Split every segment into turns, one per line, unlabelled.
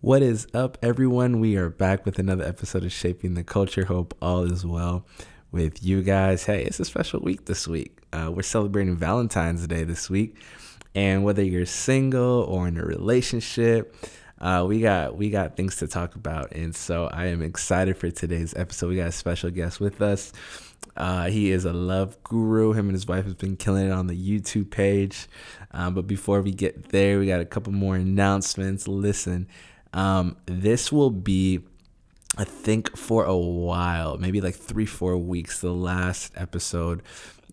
What is up, everyone? We are back with another episode of Shaping the Culture. Hope all is well with you guys. Hey, it's a special week this week. Uh, we're celebrating Valentine's Day this week, and whether you're single or in a relationship, uh, we got we got things to talk about, and so I am excited for today's episode. We got a special guest with us. Uh, he is a love guru. Him and his wife has been killing it on the YouTube page. Um, but before we get there, we got a couple more announcements. Listen, um, this will be, I think, for a while, maybe like three, four weeks, the last episode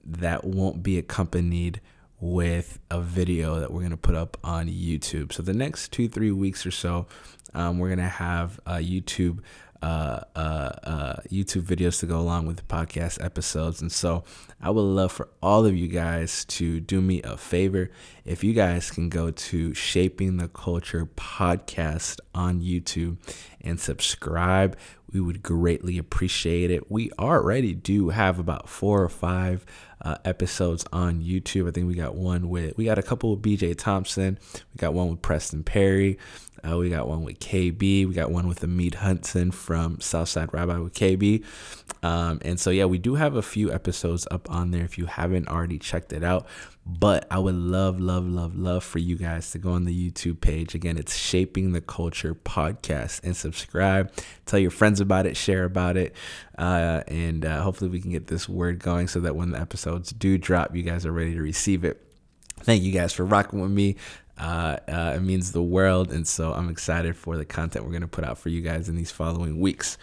that won't be accompanied with a video that we're going to put up on YouTube. So the next two, three weeks or so, um, we're going to have a YouTube uh, uh, uh, YouTube videos to go along with the podcast episodes. And so I would love for all of you guys to do me a favor. If you guys can go to Shaping the Culture podcast on YouTube and subscribe, we would greatly appreciate it. We already do have about four or five uh, episodes on YouTube. I think we got one with, we got a couple with BJ Thompson, we got one with Preston Perry. Uh, we got one with KB. We got one with Ameen Hudson from Southside Rabbi with KB. Um, and so, yeah, we do have a few episodes up on there if you haven't already checked it out. But I would love, love, love, love for you guys to go on the YouTube page. Again, it's Shaping the Culture podcast and subscribe. Tell your friends about it, share about it. Uh, and uh, hopefully, we can get this word going so that when the episodes do drop, you guys are ready to receive it. Thank you guys for rocking with me. Uh, uh, it means the world. And so I'm excited for the content we're going to put out for you guys in these following weeks.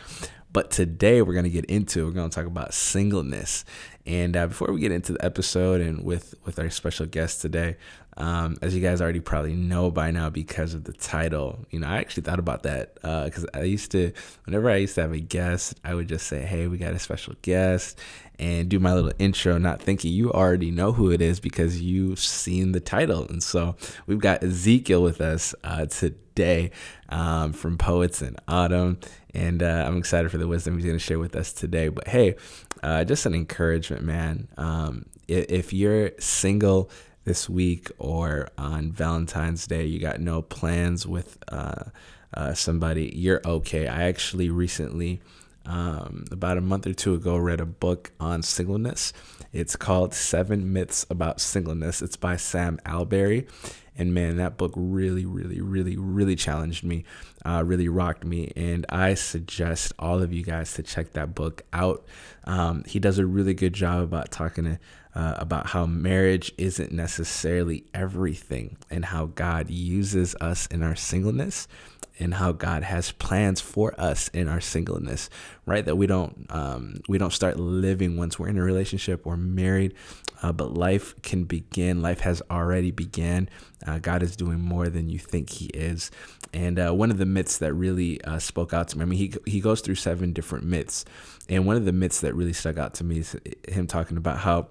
But today we're going to get into, we're going to talk about singleness. And uh, before we get into the episode and with, with our special guest today, um, as you guys already probably know by now because of the title, you know, I actually thought about that because uh, I used to, whenever I used to have a guest, I would just say, hey, we got a special guest and do my little intro, not thinking you already know who it is because you've seen the title. And so we've got Ezekiel with us uh, today um, from Poets in Autumn. And uh, I'm excited for the wisdom he's going to share with us today. But hey, uh, just an encouragement, man. Um, if, if you're single, this week or on Valentine's Day, you got no plans with uh, uh, somebody, you're okay. I actually recently, um, about a month or two ago, read a book on singleness. It's called Seven Myths About Singleness. It's by Sam Allberry. And man, that book really, really, really, really challenged me, uh, really rocked me. And I suggest all of you guys to check that book out. Um, he does a really good job about talking to uh, about how marriage isn't necessarily everything and how God uses us in our singleness and how God has plans for us in our singleness, right? That we don't um, we don't start living once we're in a relationship or married, uh, but life can begin. Life has already began. Uh, God is doing more than you think He is, and uh, one of the myths that really uh, spoke out to me. I mean, he he goes through seven different myths, and one of the myths that really stuck out to me is him talking about how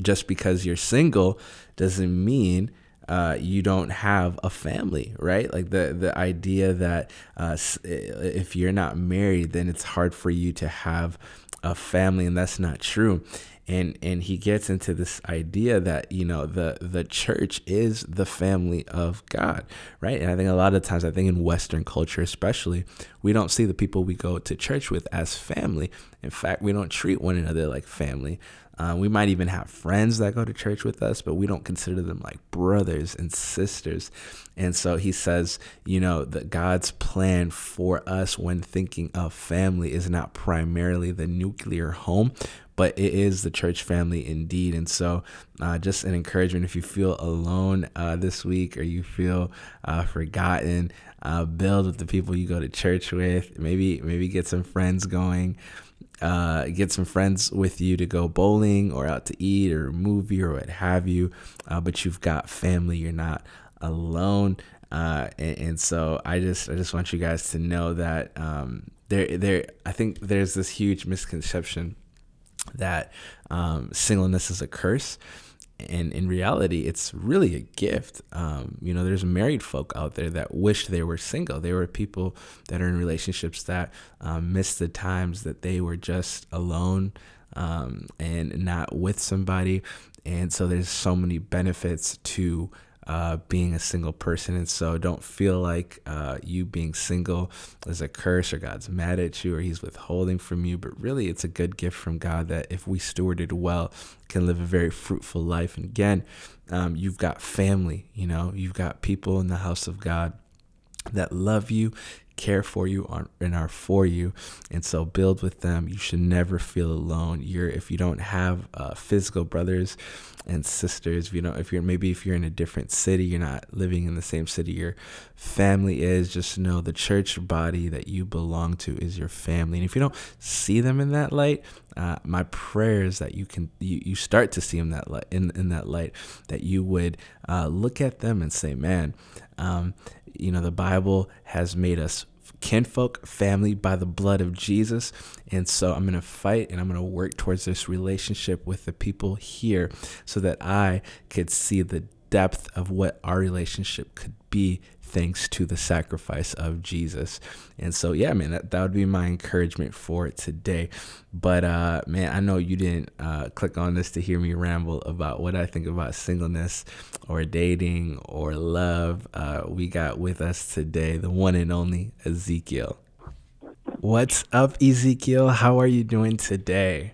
just because you're single doesn't mean uh, you don't have a family, right? Like the the idea that uh, if you're not married, then it's hard for you to have a family, and that's not true. And and he gets into this idea that you know the the church is the family of God, right? And I think a lot of times, I think in Western culture, especially, we don't see the people we go to church with as family. In fact, we don't treat one another like family. Uh, we might even have friends that go to church with us, but we don't consider them like brothers and sisters. And so he says, you know, that God's plan for us when thinking of family is not primarily the nuclear home, but it is the church family indeed. And so, uh, just an encouragement if you feel alone uh, this week or you feel uh, forgotten, uh, build with the people you go to church with. Maybe maybe get some friends going uh, get some friends with you to go bowling or out to eat or movie or what have you. Uh, but you've got family. You're not alone. Uh, and, and, so I just I just want you guys to know that um, there there I think there's this huge misconception that um, singleness is a curse and in reality it's really a gift. Um, you know there's married folk out there that wish they were single. There were people that are in relationships that um, miss the times that they were just alone um, and not with somebody. And so there's so many benefits to uh, being a single person. And so don't feel like uh, you being single is a curse or God's mad at you or he's withholding from you. But really, it's a good gift from God that if we stewarded well, can live a very fruitful life. And again, um, you've got family, you know, you've got people in the house of God that love you, care for you and are for you and so build with them. You should never feel alone. You're if you don't have uh, physical brothers and sisters if you know if you're maybe if you're in a different city you're not living in the same city your family is just know the church body that you belong to is your family. And if you don't see them in that light uh, my prayer is that you can you, you start to see them that light in, in that light that you would uh, look at them and say man um, you know, the Bible has made us kinfolk, family by the blood of Jesus. And so I'm going to fight and I'm going to work towards this relationship with the people here so that I could see the depth of what our relationship could be thanks to the sacrifice of Jesus. And so, yeah, man, that, that would be my encouragement for today. But, uh, man, I know you didn't uh, click on this to hear me ramble about what I think about singleness or dating or love. Uh, we got with us today the one and only Ezekiel. What's up, Ezekiel? How are you doing today?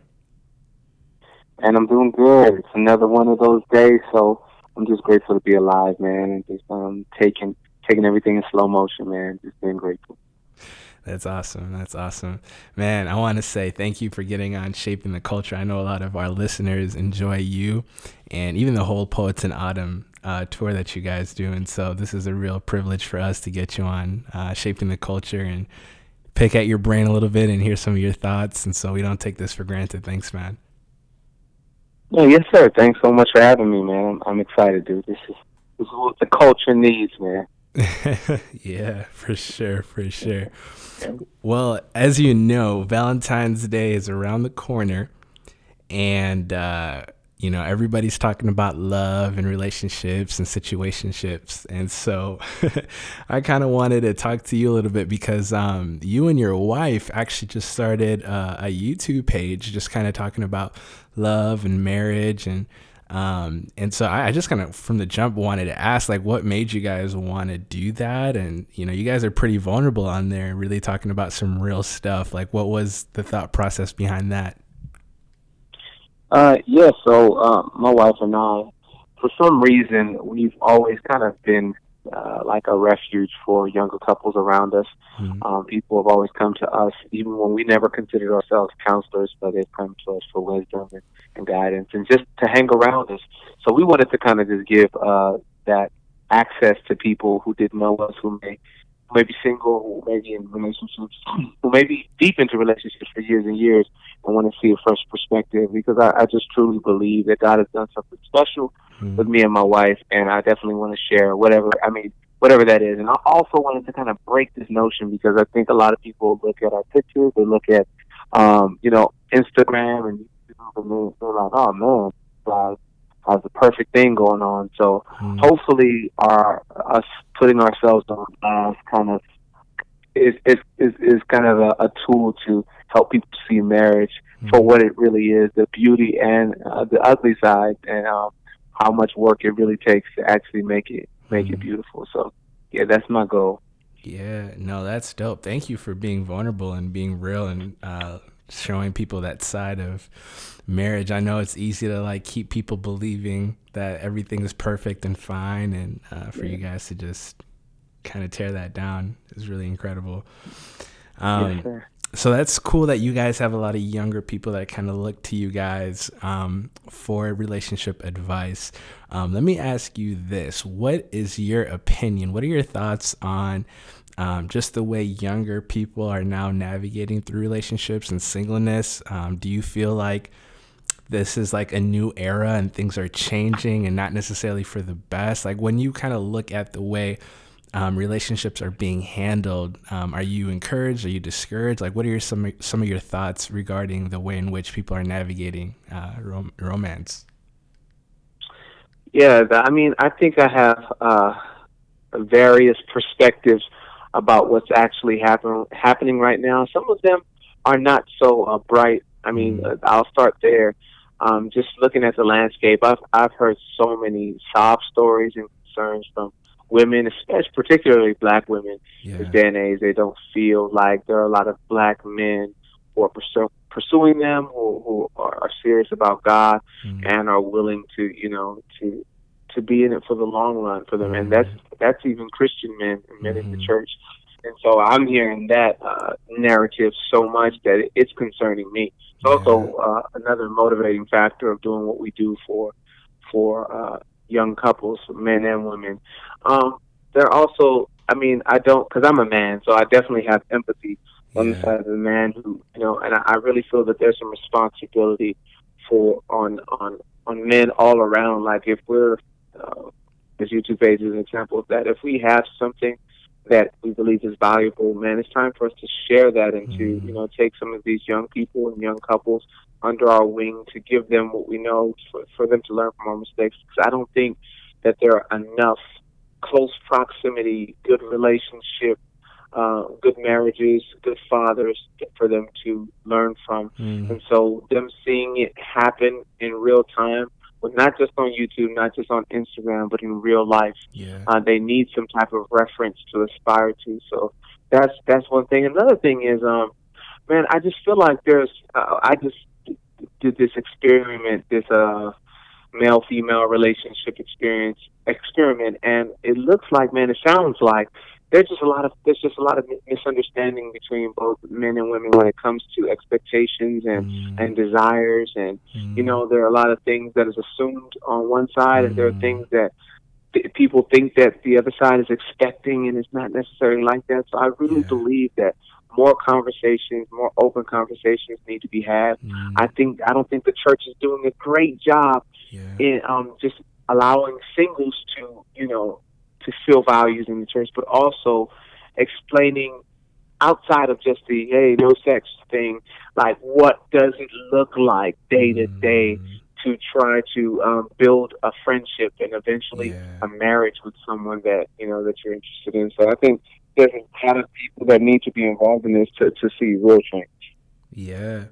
And I'm doing good. It's another one of those days, so I'm just grateful to be alive, man, and just um taking taking everything in slow motion, man. Just being grateful.
That's awesome. That's awesome. Man, I want to say thank you for getting on Shaping the Culture. I know a lot of our listeners enjoy you and even the whole Poets in Autumn uh, tour that you guys do. And so this is a real privilege for us to get you on uh, Shaping the Culture and pick at your brain a little bit and hear some of your thoughts. And so we don't take this for granted. Thanks, man.
Yeah, yes, sir. Thanks so much for having me, man. I'm, I'm excited, dude. This is this is what the culture needs, man.
yeah, for sure, for sure. Well, as you know, Valentine's Day is around the corner, and uh, you know everybody's talking about love and relationships and situationships, and so I kind of wanted to talk to you a little bit because um, you and your wife actually just started uh, a YouTube page, just kind of talking about love and marriage and um, and so I, I just kind of from the jump wanted to ask like what made you guys want to do that? And you know you guys are pretty vulnerable on there really talking about some real stuff. Like what was the thought process behind that?
Uh yeah so um, my wife and I for some reason we've always kind of been uh, like a refuge for younger couples around us. Mm-hmm. Um, people have always come to us, even when we never considered ourselves counselors, but they've come to us for wisdom and, and guidance and just to hang around us. So we wanted to kind of just give uh, that access to people who didn't know us, who may who may be single, who may be in relationships, who may be deep into relationships for years and years, and want to see a fresh perspective. Because I, I just truly believe that God has done something special mm-hmm. with me and my wife, and I definitely want to share whatever. I mean, whatever that is. And I also wanted to kind of break this notion because I think a lot of people look at our pictures, they look at, um, you know, Instagram, and they're like, oh man, has the perfect thing going on. So mm. hopefully, our us putting ourselves on blast kind of is is is, is kind of a, a tool to help people see marriage mm. for what it really is, the beauty and uh, the ugly side, and um, how much work it really takes to actually make it make mm. it beautiful. So yeah, that's my goal.
Yeah, no, that's dope. Thank you for being vulnerable and being real and uh, showing people that side of marriage. I know it's easy to like keep people believing that everything is perfect and fine, and uh, for yeah. you guys to just kind of tear that down is really incredible. Um, so that's cool that you guys have a lot of younger people that kind of look to you guys um, for relationship advice. Um, let me ask you this: What is your opinion? What are your thoughts on? Um, just the way younger people are now navigating through relationships and singleness. Um, do you feel like this is like a new era and things are changing and not necessarily for the best? Like when you kind of look at the way um, relationships are being handled, um, are you encouraged? Are you discouraged? Like, what are your, some some of your thoughts regarding the way in which people are navigating uh, rom- romance?
Yeah, I mean, I think I have uh, various perspectives about what's actually happen, happening right now. Some of them are not so uh, bright. I mean, mm. uh, I'll start there. Um, just looking at the landscape, I've I've heard so many sob stories and concerns from women, especially particularly black women yeah. this day and age. They don't feel like there are a lot of black men who are pursu- pursuing them, who, who are serious about God mm-hmm. and are willing to, you know, to to be in it for the long run for them. Mm-hmm. And that's that's even Christian men and men mm-hmm. in the mm-hmm. church. And so I'm hearing that uh, narrative so much that it's concerning me. It's yeah. also uh, another motivating factor of doing what we do for for uh, young couples, men and women. Um, they're also, I mean, I don't, because I'm a man, so I definitely have empathy yeah. on the side of the man who, you know, and I, I really feel that there's some responsibility for on on on men all around. Like if we're, uh, this YouTube page is an example of that. If we have something that we believe is valuable, man, it's time for us to share that and to, mm-hmm. you know, take some of these young people and young couples under our wing to give them what we know for, for them to learn from our mistakes. Because I don't think that there are enough close proximity, good relationship, uh, good marriages, good fathers for them to learn from. Mm. And so them seeing it happen in real time, but not just on YouTube, not just on Instagram, but in real life, yeah. uh, they need some type of reference to aspire to. So that's that's one thing. Another thing is, um, man, I just feel like there's, uh, I just did this experiment, this uh male female relationship experience experiment, and it looks like, man, it sounds like there's just a lot of there's just a lot of misunderstanding between both men and women when it comes to expectations and mm. and desires, and mm. you know there are a lot of things that is assumed on one side, mm. and there are mm. things that th- people think that the other side is expecting, and it's not necessarily like that. So I really yeah. believe that more conversations, more open conversations need to be had. Mm. I think I don't think the church is doing a great job yeah. in um, just allowing singles to you know to feel values in the church, but also explaining outside of just the hey no sex thing, like what does it look like day to day mm. to try to um, build a friendship and eventually yeah. a marriage with someone that you know that you're interested in. So I think there's a lot of people that need to be involved in this to, to see real change.
Yeah.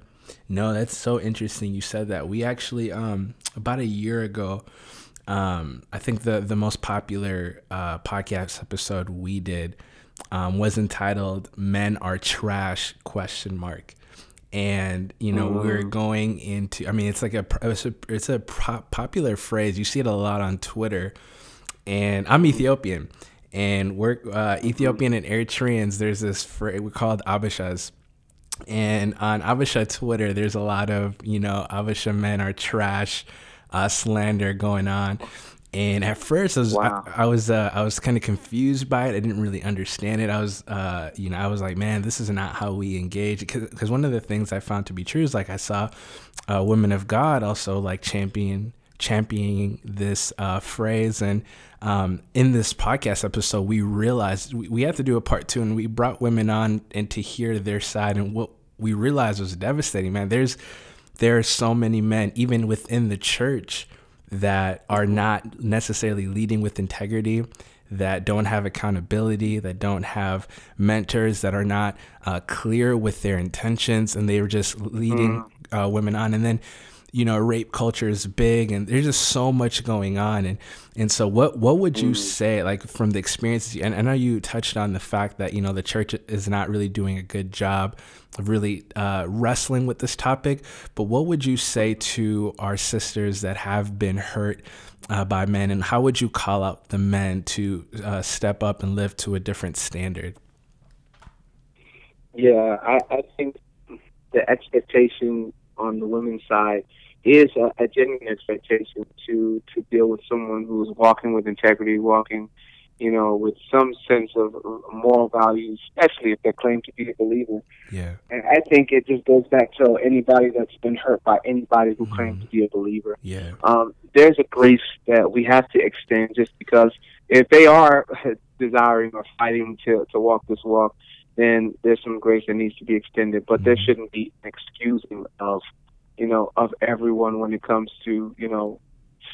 No, that's so interesting. You said that. We actually, um, about a year ago, um, I think the the most popular uh, podcast episode we did um, was entitled "Men Are Trash?" question mark. And you know mm. we're going into. I mean, it's like a it's a, it's a popular phrase. You see it a lot on Twitter. And I'm Ethiopian, and we're uh, Ethiopian and Eritreans. There's this phrase we called Habeshas, and on Habesha Twitter, there's a lot of you know Habesha men are trash uh, slander going on. And at first, I was wow. I, I, was uh, I was kind of confused by it. I didn't really understand it. I was uh, you know I was like, man, this is not how we engage. Because one of the things I found to be true is like I saw uh, women of God also like champion championing this uh, phrase. And um, in this podcast episode, we realized we, we had to do a part two, and we brought women on and to hear their side. And what we realized was devastating, man. There's there are so many men, even within the church, that are not necessarily leading with integrity that don't have accountability, that don't have mentors, that are not uh, clear with their intentions, and they are just leading mm. uh, women on. And then you know rape culture is big and there's just so much going on. And and so what what would you mm. say like from the experiences and I know you touched on the fact that you know the church is not really doing a good job of really uh, wrestling with this topic but what would you say to our sisters that have been hurt uh, by men? And how would you call out the men to uh, step up and live to a different standard?
Yeah I, I think the expectation on the women's side is a, a genuine expectation to to deal with someone who's walking with integrity, walking, you know, with some sense of moral values, especially if they claim to be a believer.
Yeah.
And I think it just goes back to anybody that's been hurt by anybody who mm. claims to be a believer.
Yeah.
Um, there's a grace that we have to extend just because if they are desiring or fighting to to walk this walk, then there's some grace that needs to be extended. But mm there shouldn't be an excusing of you know, of everyone when it comes to, you know,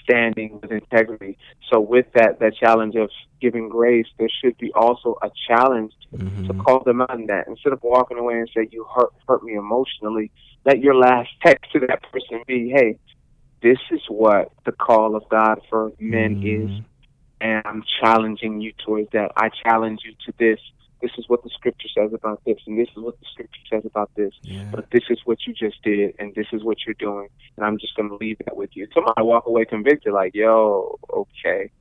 standing with integrity. So with that, that challenge of giving grace, there should be also a challenge mm-hmm. to call them on that. Instead of walking away and say, you hurt, hurt me emotionally, let your last text to that person be, hey, this is what the call of God for men mm-hmm. is. and I'm challenging you towards that. I challenge you to this. This is what the scripture says about this, and this is what the scripture says about this. Yeah. But this is what you just did, and this is what you're doing, and I'm just going to leave that with you. Somebody walk away convicted, like, yo, okay,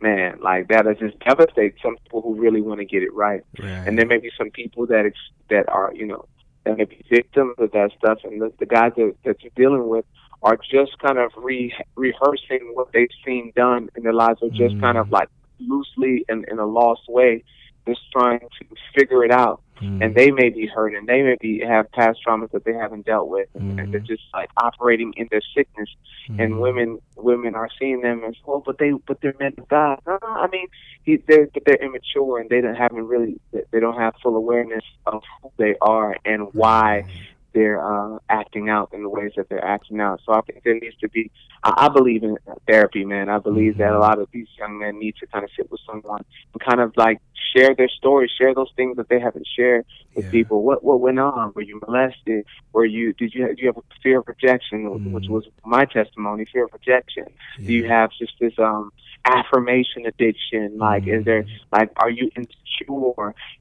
man, like that is just devastate some people who really want to get it right. right. And there may be some people that ex- that are, you know, that may be victims of that stuff, and the, the guys that, that you're dealing with are just kind of re- rehearsing what they've seen done in their lives, or just mm. kind of mm. like loosely and in a lost way, just trying to figure it out mm. and they may be hurt and they may be have past traumas that they haven't dealt with and, mm. and they're just like operating in their sickness mm. and women women are seeing them as well but they but they're men of God no, no, I mean he, they're but they're immature and they don't haven't really they don't have full awareness of who they are and why they're uh, acting out in the ways that they're acting out. So I think there needs to be. I, I believe in therapy, man. I believe that a mm-hmm. lot of these young men need to kind of sit with someone and kind of like share their stories, share those things that they haven't shared with yeah. people. What what went on? Were you molested? Were you did you have, do you have a fear of rejection, mm. which was my testimony, fear of rejection? Yeah. Do you have just this um affirmation addiction? Like, mm. is there mm-hmm. like are you insecure?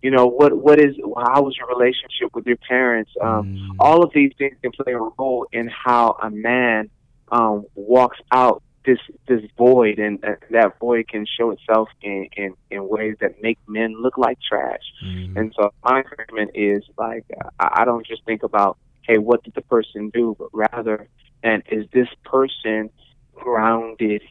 You know, what what is how was your relationship with your parents? Um. All of these things can play a role in how a man um, walks out this this void, and uh, that void can show itself in, in in ways that make men look like trash. Mm-hmm. And so my encouragement is like I, I don't just think about hey, what did the person do, but rather, and is this person grounded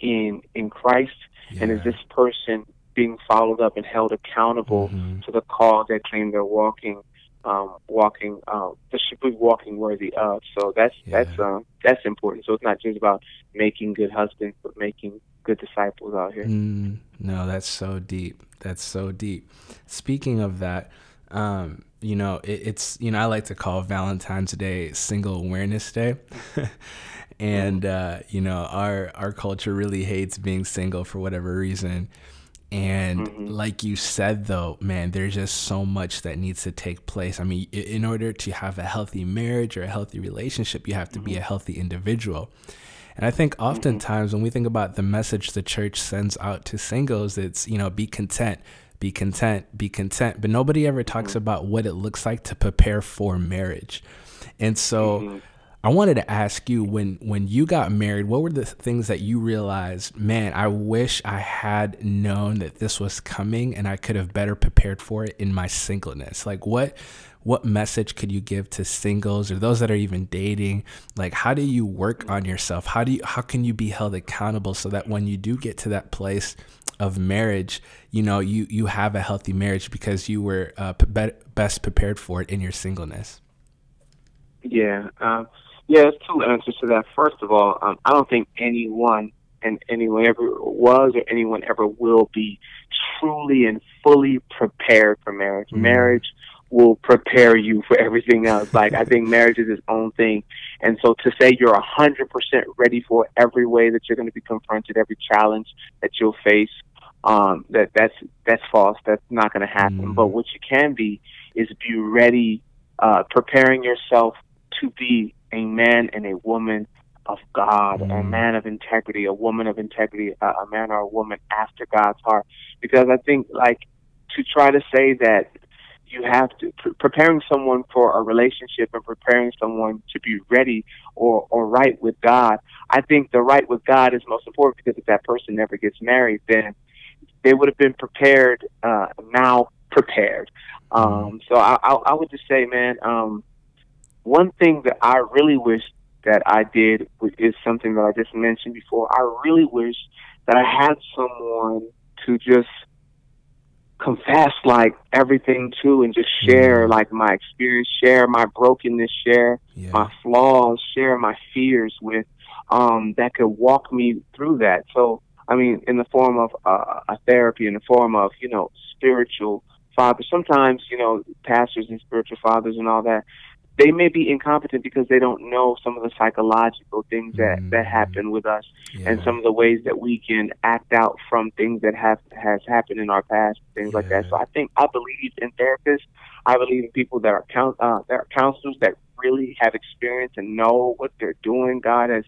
in in Christ, yeah. and is this person being followed up and held accountable mm-hmm. to the call that claim they're walking um, walking um, that should be walking worthy of. So that's yeah. that's um, that's important. So it's not just about making good husbands, but making good disciples out here.
Mm, no, that's so deep. That's so deep. Speaking of that, um, you know, it, it's you know I like to call Valentine's Day Single Awareness Day. and uh, you know our our culture really hates being single for whatever reason and mm-hmm. like you said, though, man, there's just so much that needs to take place. I mean, in order to have a healthy marriage or a healthy relationship, you have to mm-hmm. be a healthy individual. And I think mm-hmm. oftentimes mm-hmm. when we think about the message the church sends out to singles, it's, you know, be content, be content, be content. But nobody ever talks mm-hmm. about what it looks like to prepare for marriage. And so, mm-hmm. I wanted to ask you when when you got married, what were the things that you realized, man, I wish I had known that this was coming and I could have better prepared for it in my singleness. Like what what message could you give to singles or those that are even dating? Like how do you work on yourself? How do you how can you be held accountable so that when you do get to that place of marriage, you know, you you have a healthy marriage because you were uh, best prepared for it in your singleness?
Yeah. Um, yeah, there's two answers to that. First of all, um, I don't think anyone and anyone ever was or anyone ever will be truly and fully prepared for marriage. Mm-hmm. Marriage will prepare you for everything else. Like I think marriage is its own thing, and so to say you're a hundred percent ready for every way that you're going to be confronted, every challenge that you'll face, um, that that's that's false. That's not going to happen. Mm-hmm. But what you can be is be ready, uh, preparing yourself to be a man and a woman of God, mm. a man of integrity, a woman of integrity, a, a man or a woman after God's heart. Because I think, like, to try to say that you have to pre- preparing someone for a relationship and preparing someone to be ready or or right with God. I think the right with God is most important because if that person never gets married, then they would have been prepared uh, now prepared. Mm. Um, so I, I, I would just say, man, um, one thing that I really wish that I did is something that I just mentioned before. I really wish that I had someone to just confess like everything to and just share mm-hmm. like my experience, share my brokenness, share yeah. my flaws, share my fears with um that could walk me through that. So I mean in the form of uh, a therapy in the form of, you know, spiritual fathers. Sometimes, you know, pastors and spiritual fathers and all that, they may be incompetent because they don't know some of the psychological things that mm. that happen with us yeah. and some of the ways that we can act out from things that have has happened in our past things yeah. like that so i think i believe in therapists i believe in people that are count uh, that are counselors that really have experience and know what they're doing god has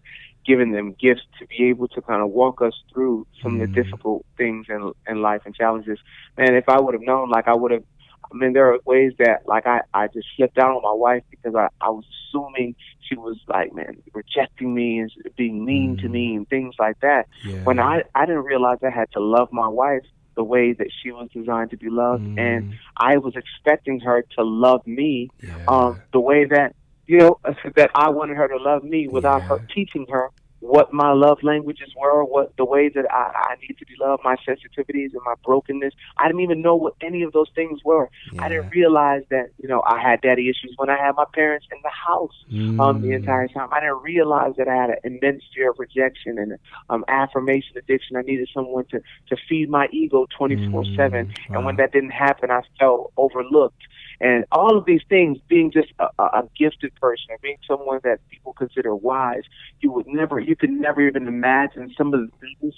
given them gifts to be able to kind of walk us through some mm. of the mm. difficult things in in life and challenges. Man, if I would have known, like I would have. I mean, there are ways that like I I just slipped out on my wife because I I was assuming she was like, man, rejecting me and being mean mm. to me and things like that. Yeah. When I I didn't realize I had to love my wife the way that she was designed to be loved, mm. and I was expecting her to love me yeah. um, the way that you know that I wanted her to love me without yeah. her teaching her what my love languages were, what the way that I, I need to be loved, my sensitivities and my brokenness. I didn't even know what any of those things were. Yeah. I didn't realize that, you know, I had daddy issues when I had my parents in the house mm. um, the entire time. I didn't realize that I had an immense fear of rejection and um, affirmation addiction. I needed someone to, to feed my ego 24 mm. 7. And when that didn't happen, I felt overlooked. And all of these things, being just a, a gifted person, or being someone that people consider wise, you would never, you could never even imagine some of the things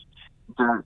that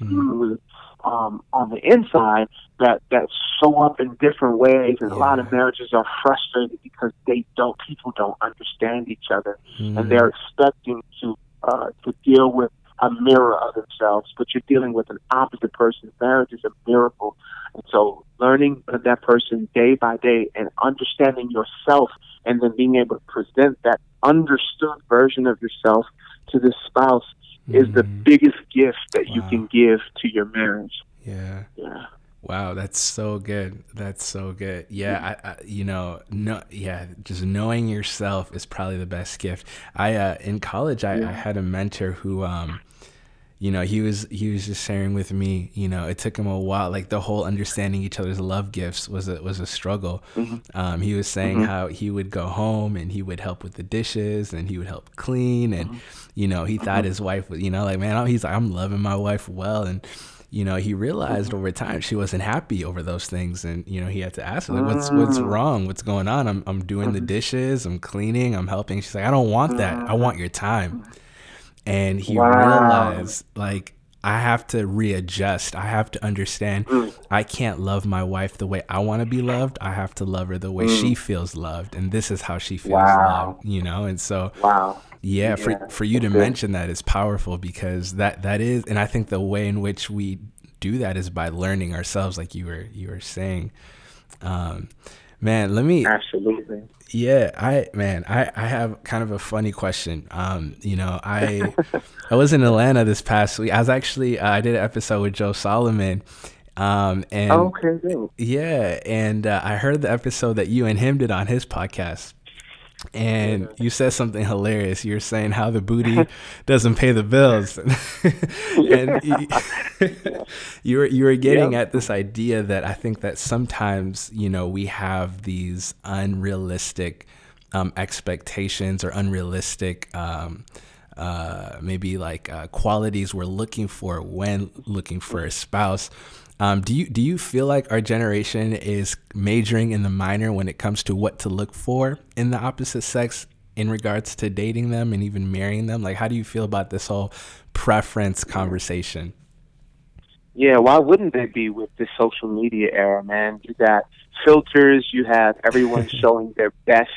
mm. um, on the inside that that show up in different ways, and yeah. a lot of marriages are frustrated because they don't, people don't understand each other, mm. and they're expecting to uh, to deal with a mirror of themselves, but you're dealing with an opposite person. Marriage is a miracle. And so learning that person day by day and understanding yourself and then being able to present that understood version of yourself to the spouse mm-hmm. is the mm-hmm. biggest gift that wow. you can give to your marriage.
Yeah. Yeah. Wow, that's so good. That's so good. Yeah, I, I, you know, no, yeah, just knowing yourself is probably the best gift. I uh, in college, I, yeah. I had a mentor who, um, you know, he was he was just sharing with me. You know, it took him a while. Like the whole understanding each other's love gifts was a was a struggle. Mm-hmm. Um, he was saying mm-hmm. how he would go home and he would help with the dishes and he would help clean and, mm-hmm. you know, he thought mm-hmm. his wife was, you know, like man, he's like I'm loving my wife well and you know, he realized mm-hmm. over time she wasn't happy over those things, and you know, he had to ask her, like, "What's what's mm. wrong? What's going on? I'm I'm doing the mm-hmm. dishes, I'm cleaning, I'm helping." She's like, "I don't want that. I want your time." and he wow. realized like I have to readjust. I have to understand mm. I can't love my wife the way I want to be loved. I have to love her the way mm. she feels loved. And this is how she feels wow. loved, you know? And so wow. Yeah, yeah. for for you to mention that is powerful because that that is and I think the way in which we do that is by learning ourselves like you were you were saying. Um man, let me
Absolutely.
Yeah, I man, I, I have kind of a funny question. Um, you know, I I was in Atlanta this past week. I was actually uh, I did an episode with Joe Solomon. Um, and
oh, okay,
yeah, and uh, I heard the episode that you and him did on his podcast and you said something hilarious. You're saying how the booty doesn't pay the bills, and you, you were you were getting yep. at this idea that I think that sometimes you know we have these unrealistic um, expectations or unrealistic. Um, uh, maybe like uh, qualities we're looking for when looking for a spouse. Um, do you do you feel like our generation is majoring in the minor when it comes to what to look for in the opposite sex in regards to dating them and even marrying them? Like, how do you feel about this whole preference conversation?
Yeah, why wouldn't they be with this social media era, man? You got filters, you have everyone showing their best,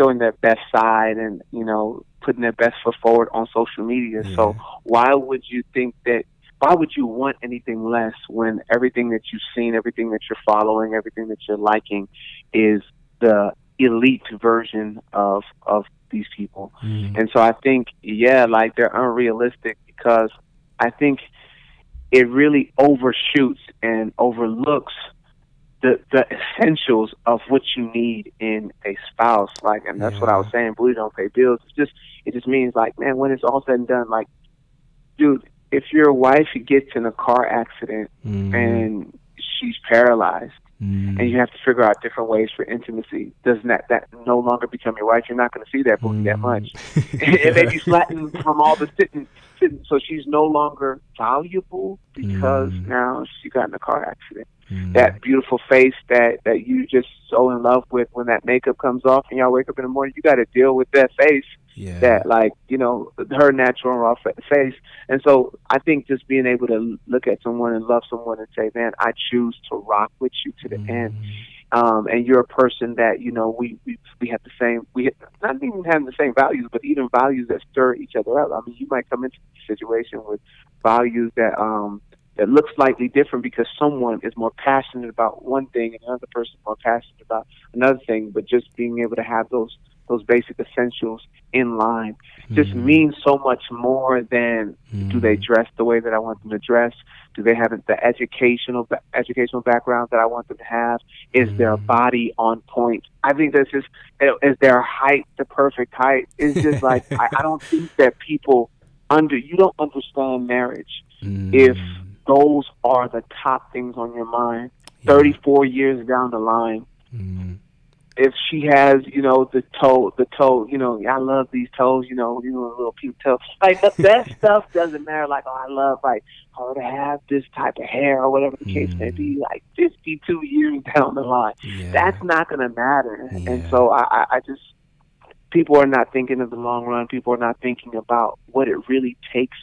showing their best side, and you know, putting their best foot forward on social media. Yeah. So why would you think that why would you want anything less when everything that you've seen, everything that you're following, everything that you're liking is the elite version of of these people. Mm. And so I think yeah, like they're unrealistic because I think it really overshoots and overlooks the the essentials of what you need in a spouse. Like and that's yeah. what I was saying, booty don't pay bills. It's just it just means like, man, when it's all said and done, like dude, if your wife gets in a car accident mm. and she's paralyzed mm. and you have to figure out different ways for intimacy, doesn't that that no longer become your wife? You're not going to see that booty mm. that much. it may be flattened from all the sitting, sitting, so she's no longer valuable because now she got in a car accident. Mm. That beautiful face that that you just so in love with when that makeup comes off and y'all wake up in the morning, you got to deal with that face yeah. that like you know her natural raw face and so i think just being able to look at someone and love someone and say man i choose to rock with you to the mm. end um and you're a person that you know we we've we have the same we have, not even having the same values, but even values that stir each other up. I mean, you might come into a situation with values that um that look slightly different because someone is more passionate about one thing and another person more passionate about another thing, but just being able to have those those basic essentials in line just mm means so much more than mm do they dress the way that I want them to dress? Do they have the educational educational background that I want them to have? Is mm their body on point? I think that's just is their height the perfect height? It's just like I, I don't think that people under you don't understand marriage if those are the top things on your mind. Yeah. Thirty four years down the line if she has, you know, the toe, the toe, you know, I love these toes, you know, you know, little pink toe. Like that stuff doesn't matter. Like, oh, I love like her to have this type of hair or whatever the case mm. may be. Like fifty-two years down the line, yeah. that's not going to matter. Yeah. And so I, I just people are not thinking of the long run. People are not thinking about what it really takes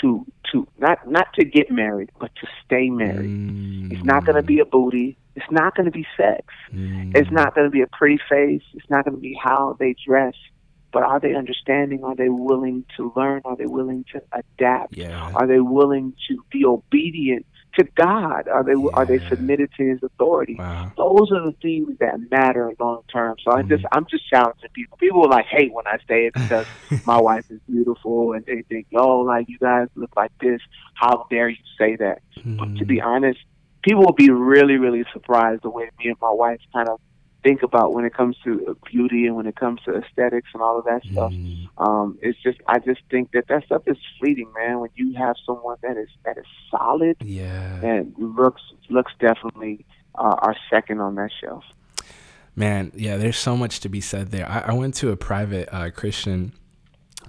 to to not not to get married, but to stay married. Mm. It's not going to be a booty. It's not going to be sex. Mm. It's not going to be a pretty face. It's not going to be how they dress. But are they understanding? Are they willing to learn? Are they willing to adapt?
Yeah.
Are they willing to be obedient to God? Are they yeah. are they submitted to His authority?
Wow.
Those are the things that matter long term. So I just I'm just challenging people. People are like hate when I say it because my wife is beautiful and they think, oh, like you guys look like this. How dare you say that? mm But to be mm. honest, people will be really, really surprised the way me and my wife kind of think about when it comes to beauty and when it comes to aesthetics and all of that stuff. Mm. Um, it's just I just think that that stuff is fleeting, man. When you have someone that is that is solid,
yeah,
and looks looks definitely uh, are second on that shelf.
Man, yeah, there's so much to be said there. I, I went to a private uh, Christian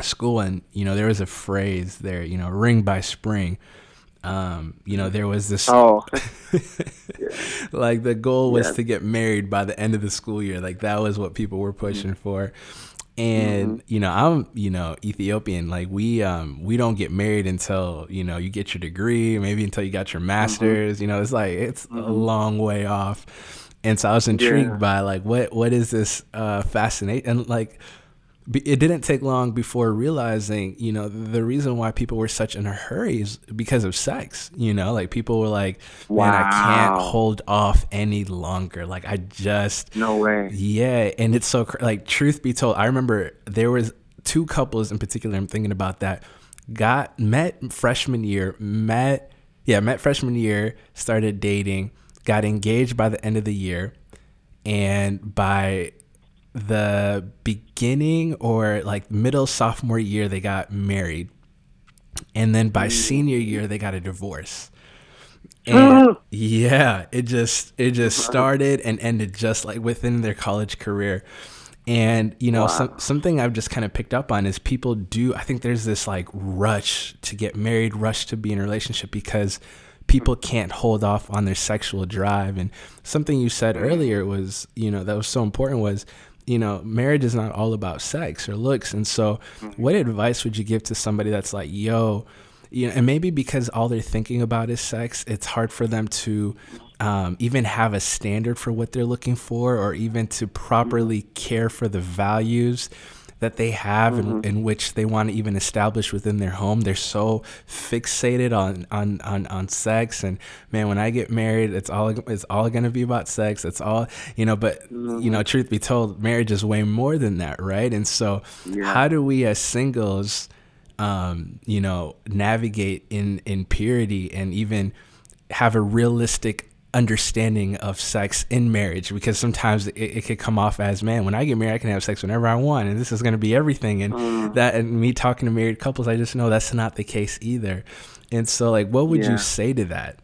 school, and you know there was a phrase there, you know, ring by spring um, you know, there was this.
Oh.
like the goal was yeah. to get married by the end of the school year. Like that was what people were pushing mm-hmm. for. And mm-hmm. you know, I'm you know Ethiopian. Like we um we don't get married until you know you get your degree, maybe until you got your mm-hmm. master's. Mm-hmm. You know, it's like it's a mm-hmm. long way off. And so I was intrigued yeah. by like what what is this uh fascinate and like it didn't take long before realizing, you know, the reason why people were such in a hurry is because of sex. You know, like people were like, "Man, wow. I can't hold off any longer." Like I just
no way.
Yeah, and it's so like truth be told, I remember there was two couples in particular. I'm thinking about that. Got met freshman year, met yeah, met freshman year, started dating, got engaged by the end of the year, and by the beginning or like middle sophomore year they got married. And then by mm. senior year they got a divorce. And yeah it just it just started and ended just like within their college career. And you know wow. some, something i've just kind of picked up on is people do i think there's this like rush to get married rush to be in a relationship because people mm. can't hold off on their sexual drive. And something you said earlier was you know that was so important was you know, marriage is not all about sex or looks. And so, mm-hmm. what advice would you give to somebody that's like, yo, you know, and maybe because all they're thinking about is sex, it's hard for them to um, even have a standard for what they're looking for or even to properly care for the values that they have mm-hmm. in, in, which they want to even establish within their home. They're so fixated on, on, on, on sex. And man, when I get married, it's all, it's all going to be about sex. It's all, you know, but mm-hmm. you know, truth be told, marriage is way more than that. Right. And so yeah. how do we as singles, um, you know, navigate in, in purity and even have a realistic understanding of sex in marriage because sometimes it, it could come off as man when i get married i can have sex whenever i want and this is going to be everything and mm. that and me talking to married couples i just know that's not the case either and so like what would yeah. you say to that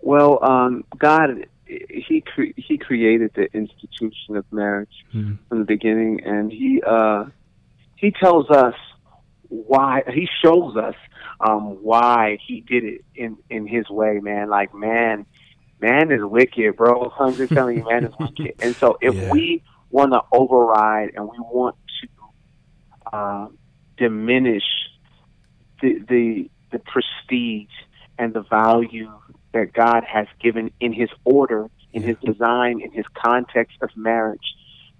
well um, god he cre- he created the institution of marriage mm. from the beginning and he uh he tells us why he shows us um, why he did it in in his way, man. Like man, man is wicked, bro. I'm just telling you, man is wicked. And so if yeah. we want to override and we want to uh, diminish the the the prestige and the value that God has given in His order in His design, in His context of marriage,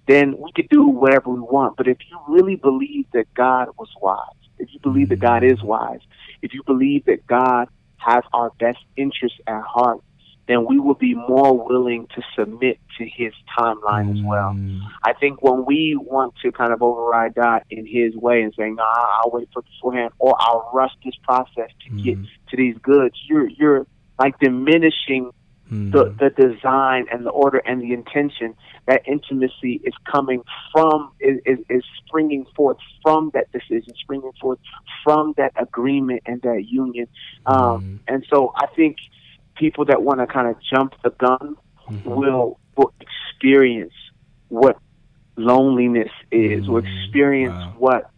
then we could do whatever we want. But if you really believe that God was wise, if you believe that God is wise, if you believe that God has our best interests at heart, then we will be more willing to submit to his timeline mm. as well. Mm. I think when we want to kind of override God in his way and saying, nah, I'll wait for beforehand or I'll rush this process to mm. get to these goods, you're you're like diminishing mm. the the design and the order and the intention. That intimacy is coming from is, is, is springing forth from that decision, springing forth from that agreement and that union. Um, mm. and so I think people that want to kind of jump the gun mm-hmm. will will experience what loneliness is, mm-hmm. will experience wow. what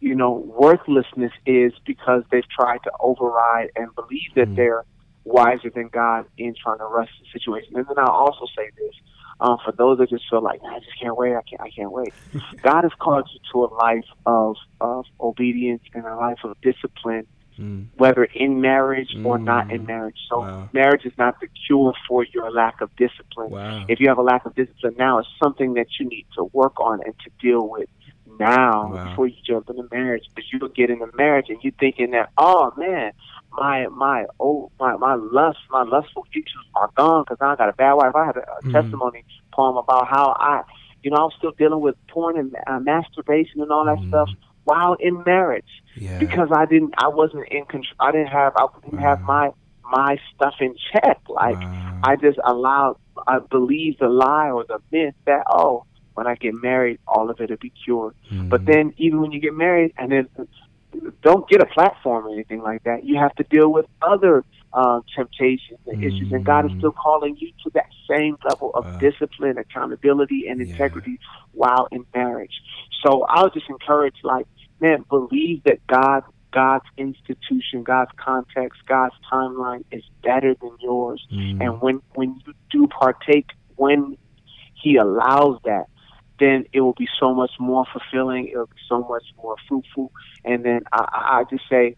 you know worthlessness is because they've tried to override and believe that mm-hmm. they're wiser than God in trying to rush the situation. And then I'll also say this. Um, for those that just feel like I just can't wait, I can't, I can't wait. God has called you to a life of of obedience and a life of discipline mm. whether in marriage mm. or not in mm. marriage. So wow. marriage is not the cure for your lack of discipline. Wow. If you have a lack of discipline now, it's something that you need to work on and to deal with now wow. before you jump into marriage. But you'll get into marriage and you're thinking that, oh man, my my oh my my lust my lustful issues are gone because I got a bad wife. I had a, a mm. testimony poem about how I, you know, I was still dealing with porn and uh, masturbation and all that mm. stuff while in marriage yeah. because I didn't I wasn't in control I didn't have I didn't wow. have my my stuff in check like wow. I just allowed I believed the lie or the myth that oh when I get married all of it will be cured mm. but then even when you get married and then don't get a platform or anything like that you have to deal with other uh, temptations and mm. issues and God is mm. still calling you to that same level of wow. discipline accountability and integrity yeah. while in marriage so I would just encourage, like, man, believe that God, God's institution, God's context, God's timeline is better than yours. Mm. And when when you do partake, when He allows that, then it will be so much more fulfilling. It will be so much more fruitful. And then I, I just say,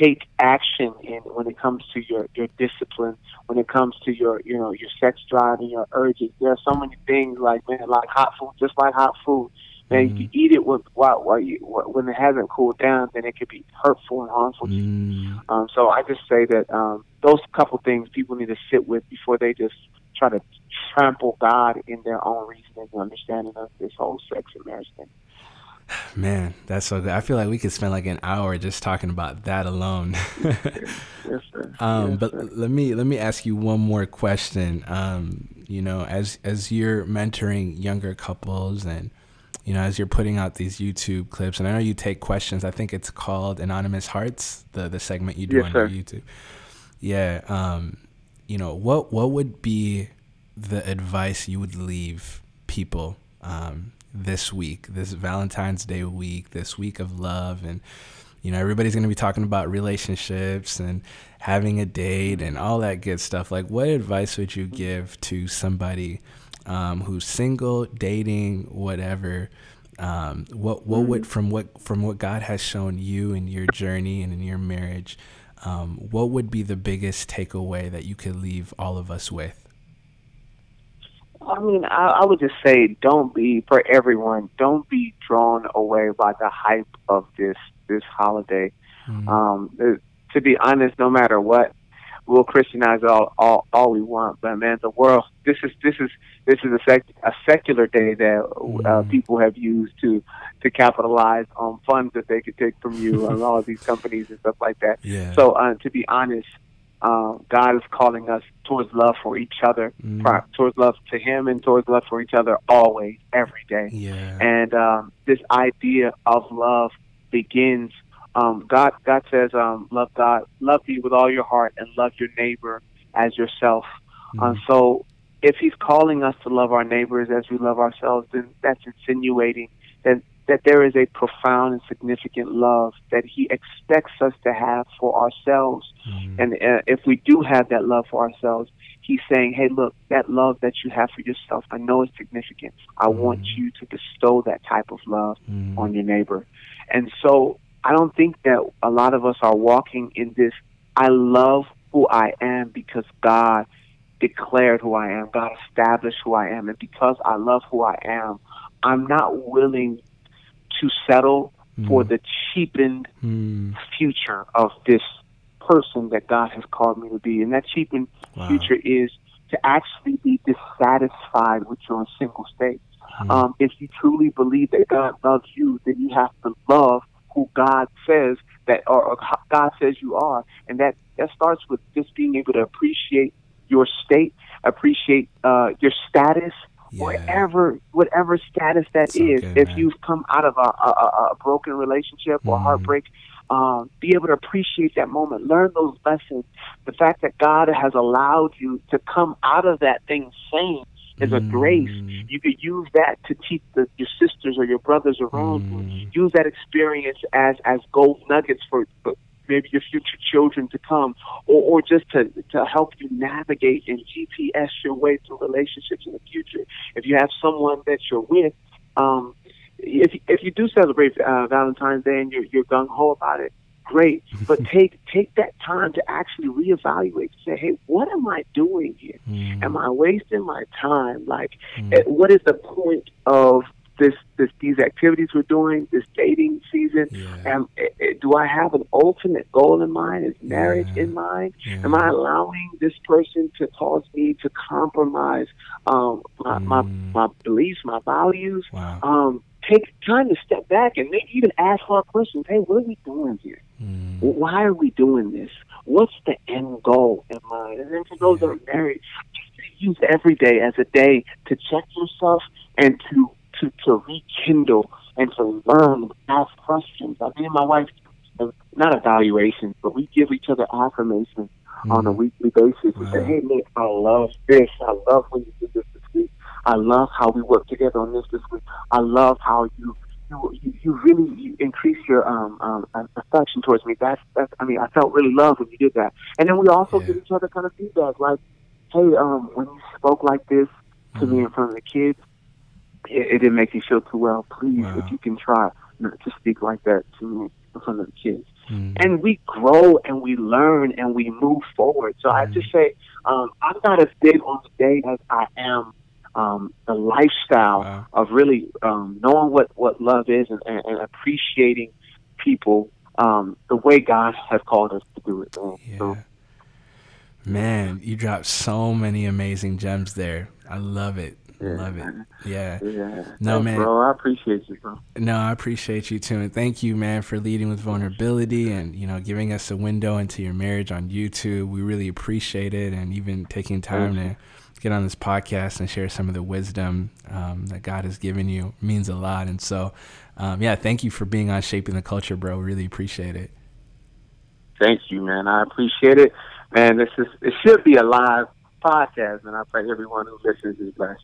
take action in when it comes to your your discipline, when it comes to your you know your sex drive and your urges. There are so many things like man, like hot food, just like hot food. Man, mm. you eat it with while, while you when it hasn't cooled down, then it could be hurtful and harmful to you. Mm. Um, so I just say that um, those couple things people need to sit with before they just try to trample God in their own reasoning and understanding of this whole sex and marriage thing.
Man, that's so good. I feel like we could spend like an hour just talking about that alone. yes, sir. Um, yes, but sir. let me let me ask you one more question. Um, you know, as as you're mentoring younger couples and you know, as you're putting out these YouTube clips, and I know you take questions. I think it's called Anonymous Hearts, the the segment you do yes, on sir. YouTube. Yeah. Um, you know, what what would be the advice you would leave people um, this week, this Valentine's Day week, this week of love, and you know, everybody's gonna be talking about relationships and having a date and all that good stuff. Like, what advice would you give to somebody? um, who's single, dating, whatever, um, what what would mm-hmm. from what from what God has shown you in your journey and in your marriage, um, what would be the biggest takeaway that you could leave all of us with?
I mean, I, I would just say, don't be for everyone. Don't be drawn away by the hype of this this holiday. Mm-hmm. Um, to be honest, no matter what, we'll Christianize all, all all we want, but man, the world. This is this is this is a sec, a secular day that uh, mm. people have used to to capitalize on funds that they could take from you and all of these companies and stuff like that. Yeah. So uh, to be honest, uh, God is calling us towards love for each other, mm. towards love to Him, and towards love for each other always, every day. Yeah. And um, this idea of love begins um, God, God says, um, love God, love you with all your heart, and love your neighbor as yourself. Mm-hmm. Um, so, if He's calling us to love our neighbors as we love ourselves, then that's insinuating that that there is a profound and significant love that He expects us to have for ourselves. Mm-hmm. And uh, if we do have that love for ourselves, He's saying, "Hey, look, that love that you have for yourself, I know it's significant. I mm-hmm. want you to bestow that type of love mm-hmm. on your neighbor." And so I don't think that a lot of us are walking in this. I love who I am because God declared who I am. God established who I am. And because I love who I am, I'm not willing to settle mm. for the cheapened mm. future of this person that God has called me to be. And that cheapened wow. future is to actually be dissatisfied with your single state. Mm. Um, if you truly believe that God loves you, then you have to love who God says that, or, God says you are, and that that starts with just being able to appreciate your state, appreciate uh, your status, yeah. whatever whatever status that so is. Good, if man. you've come out of a, a, a broken relationship or mm. heartbreak, um, be able to appreciate that moment, learn those lessons. The fact that God has allowed you to come out of that thing sane is a grace. Mm. You could use that to teach the, your sisters or your brothers around mm. you. Use that experience as as gold nuggets for, for maybe your future children to come, or, or just to, to help you navigate and GPS your way through relationships in the future. If you have someone that you're with, um, if if you do celebrate uh, Valentine's Day and you're you're gung ho about it, great. But take take that time to actually reevaluate. Say, hey, what am I doing here? Mm. Am I wasting my time? Like, mm. what is the point of this, this these activities we're doing, this dating season? Yeah. Am, do I have an ultimate goal in mind? Is marriage yeah. in mind? Yeah. Am I allowing this person to cause me to compromise um, my, mm. my my beliefs, my values?
Wow.
Um, take time to step back and maybe even ask hard questions. Hey, what are we doing here? Mm. Why are we doing this? What's the end goal in mind? And then for those that are married, use every day as a day to check yourself and to to, to rekindle and to learn, ask questions. I mean, my wife, not evaluations, but we give each other affirmations mm. on a weekly basis. We say, hey, Nick, I love this. I love when you do this. I love how we work together on this this week. I love how you you, you really you increase your um, um, affection towards me. That's that's. I mean, I felt really loved when you did that. And then we also yeah. give each other kind of feedback, like, "Hey, um, when you spoke like this to mm-hmm. me in front of the kids, it, it, didn't make you feel too well. Please, wow. if you can try not to speak like that to me in front of the kids." Mm-hmm. And we grow and we learn and we move forward. So mm-hmm. I just say, um, I'm not as big on the day as I am um, the lifestyle wow. of really um, knowing what, what love is and, and, and appreciating people um, the way God has called us to do it. Man. Yeah. So,
man, you dropped so many amazing gems there. I love it. Yeah, Love it. Yeah.
Yeah. No, man. Bro, I appreciate you, bro.
No, I appreciate you too. And thank you, man, for leading with vulnerability and, you know, giving us a window into your marriage on YouTube. We really appreciate it. And even taking time to get on this podcast and share some of the wisdom um, that God has given you means a lot. And so, um, yeah, thank you for being on Shaping the Culture, bro. Really appreciate it.
Thank you, man. I appreciate it. Man, this is it should be a live podcast, and I pray everyone who listens is blessed.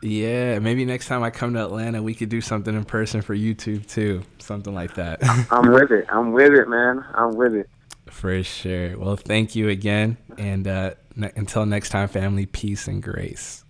Yeah, maybe next time I come to Atlanta, we could do something in person for YouTube too, something like that.
I'm with it. I'm with it, man. I'm with it.
For sure. Well, thank you again, and uh, until next time, family, peace and grace.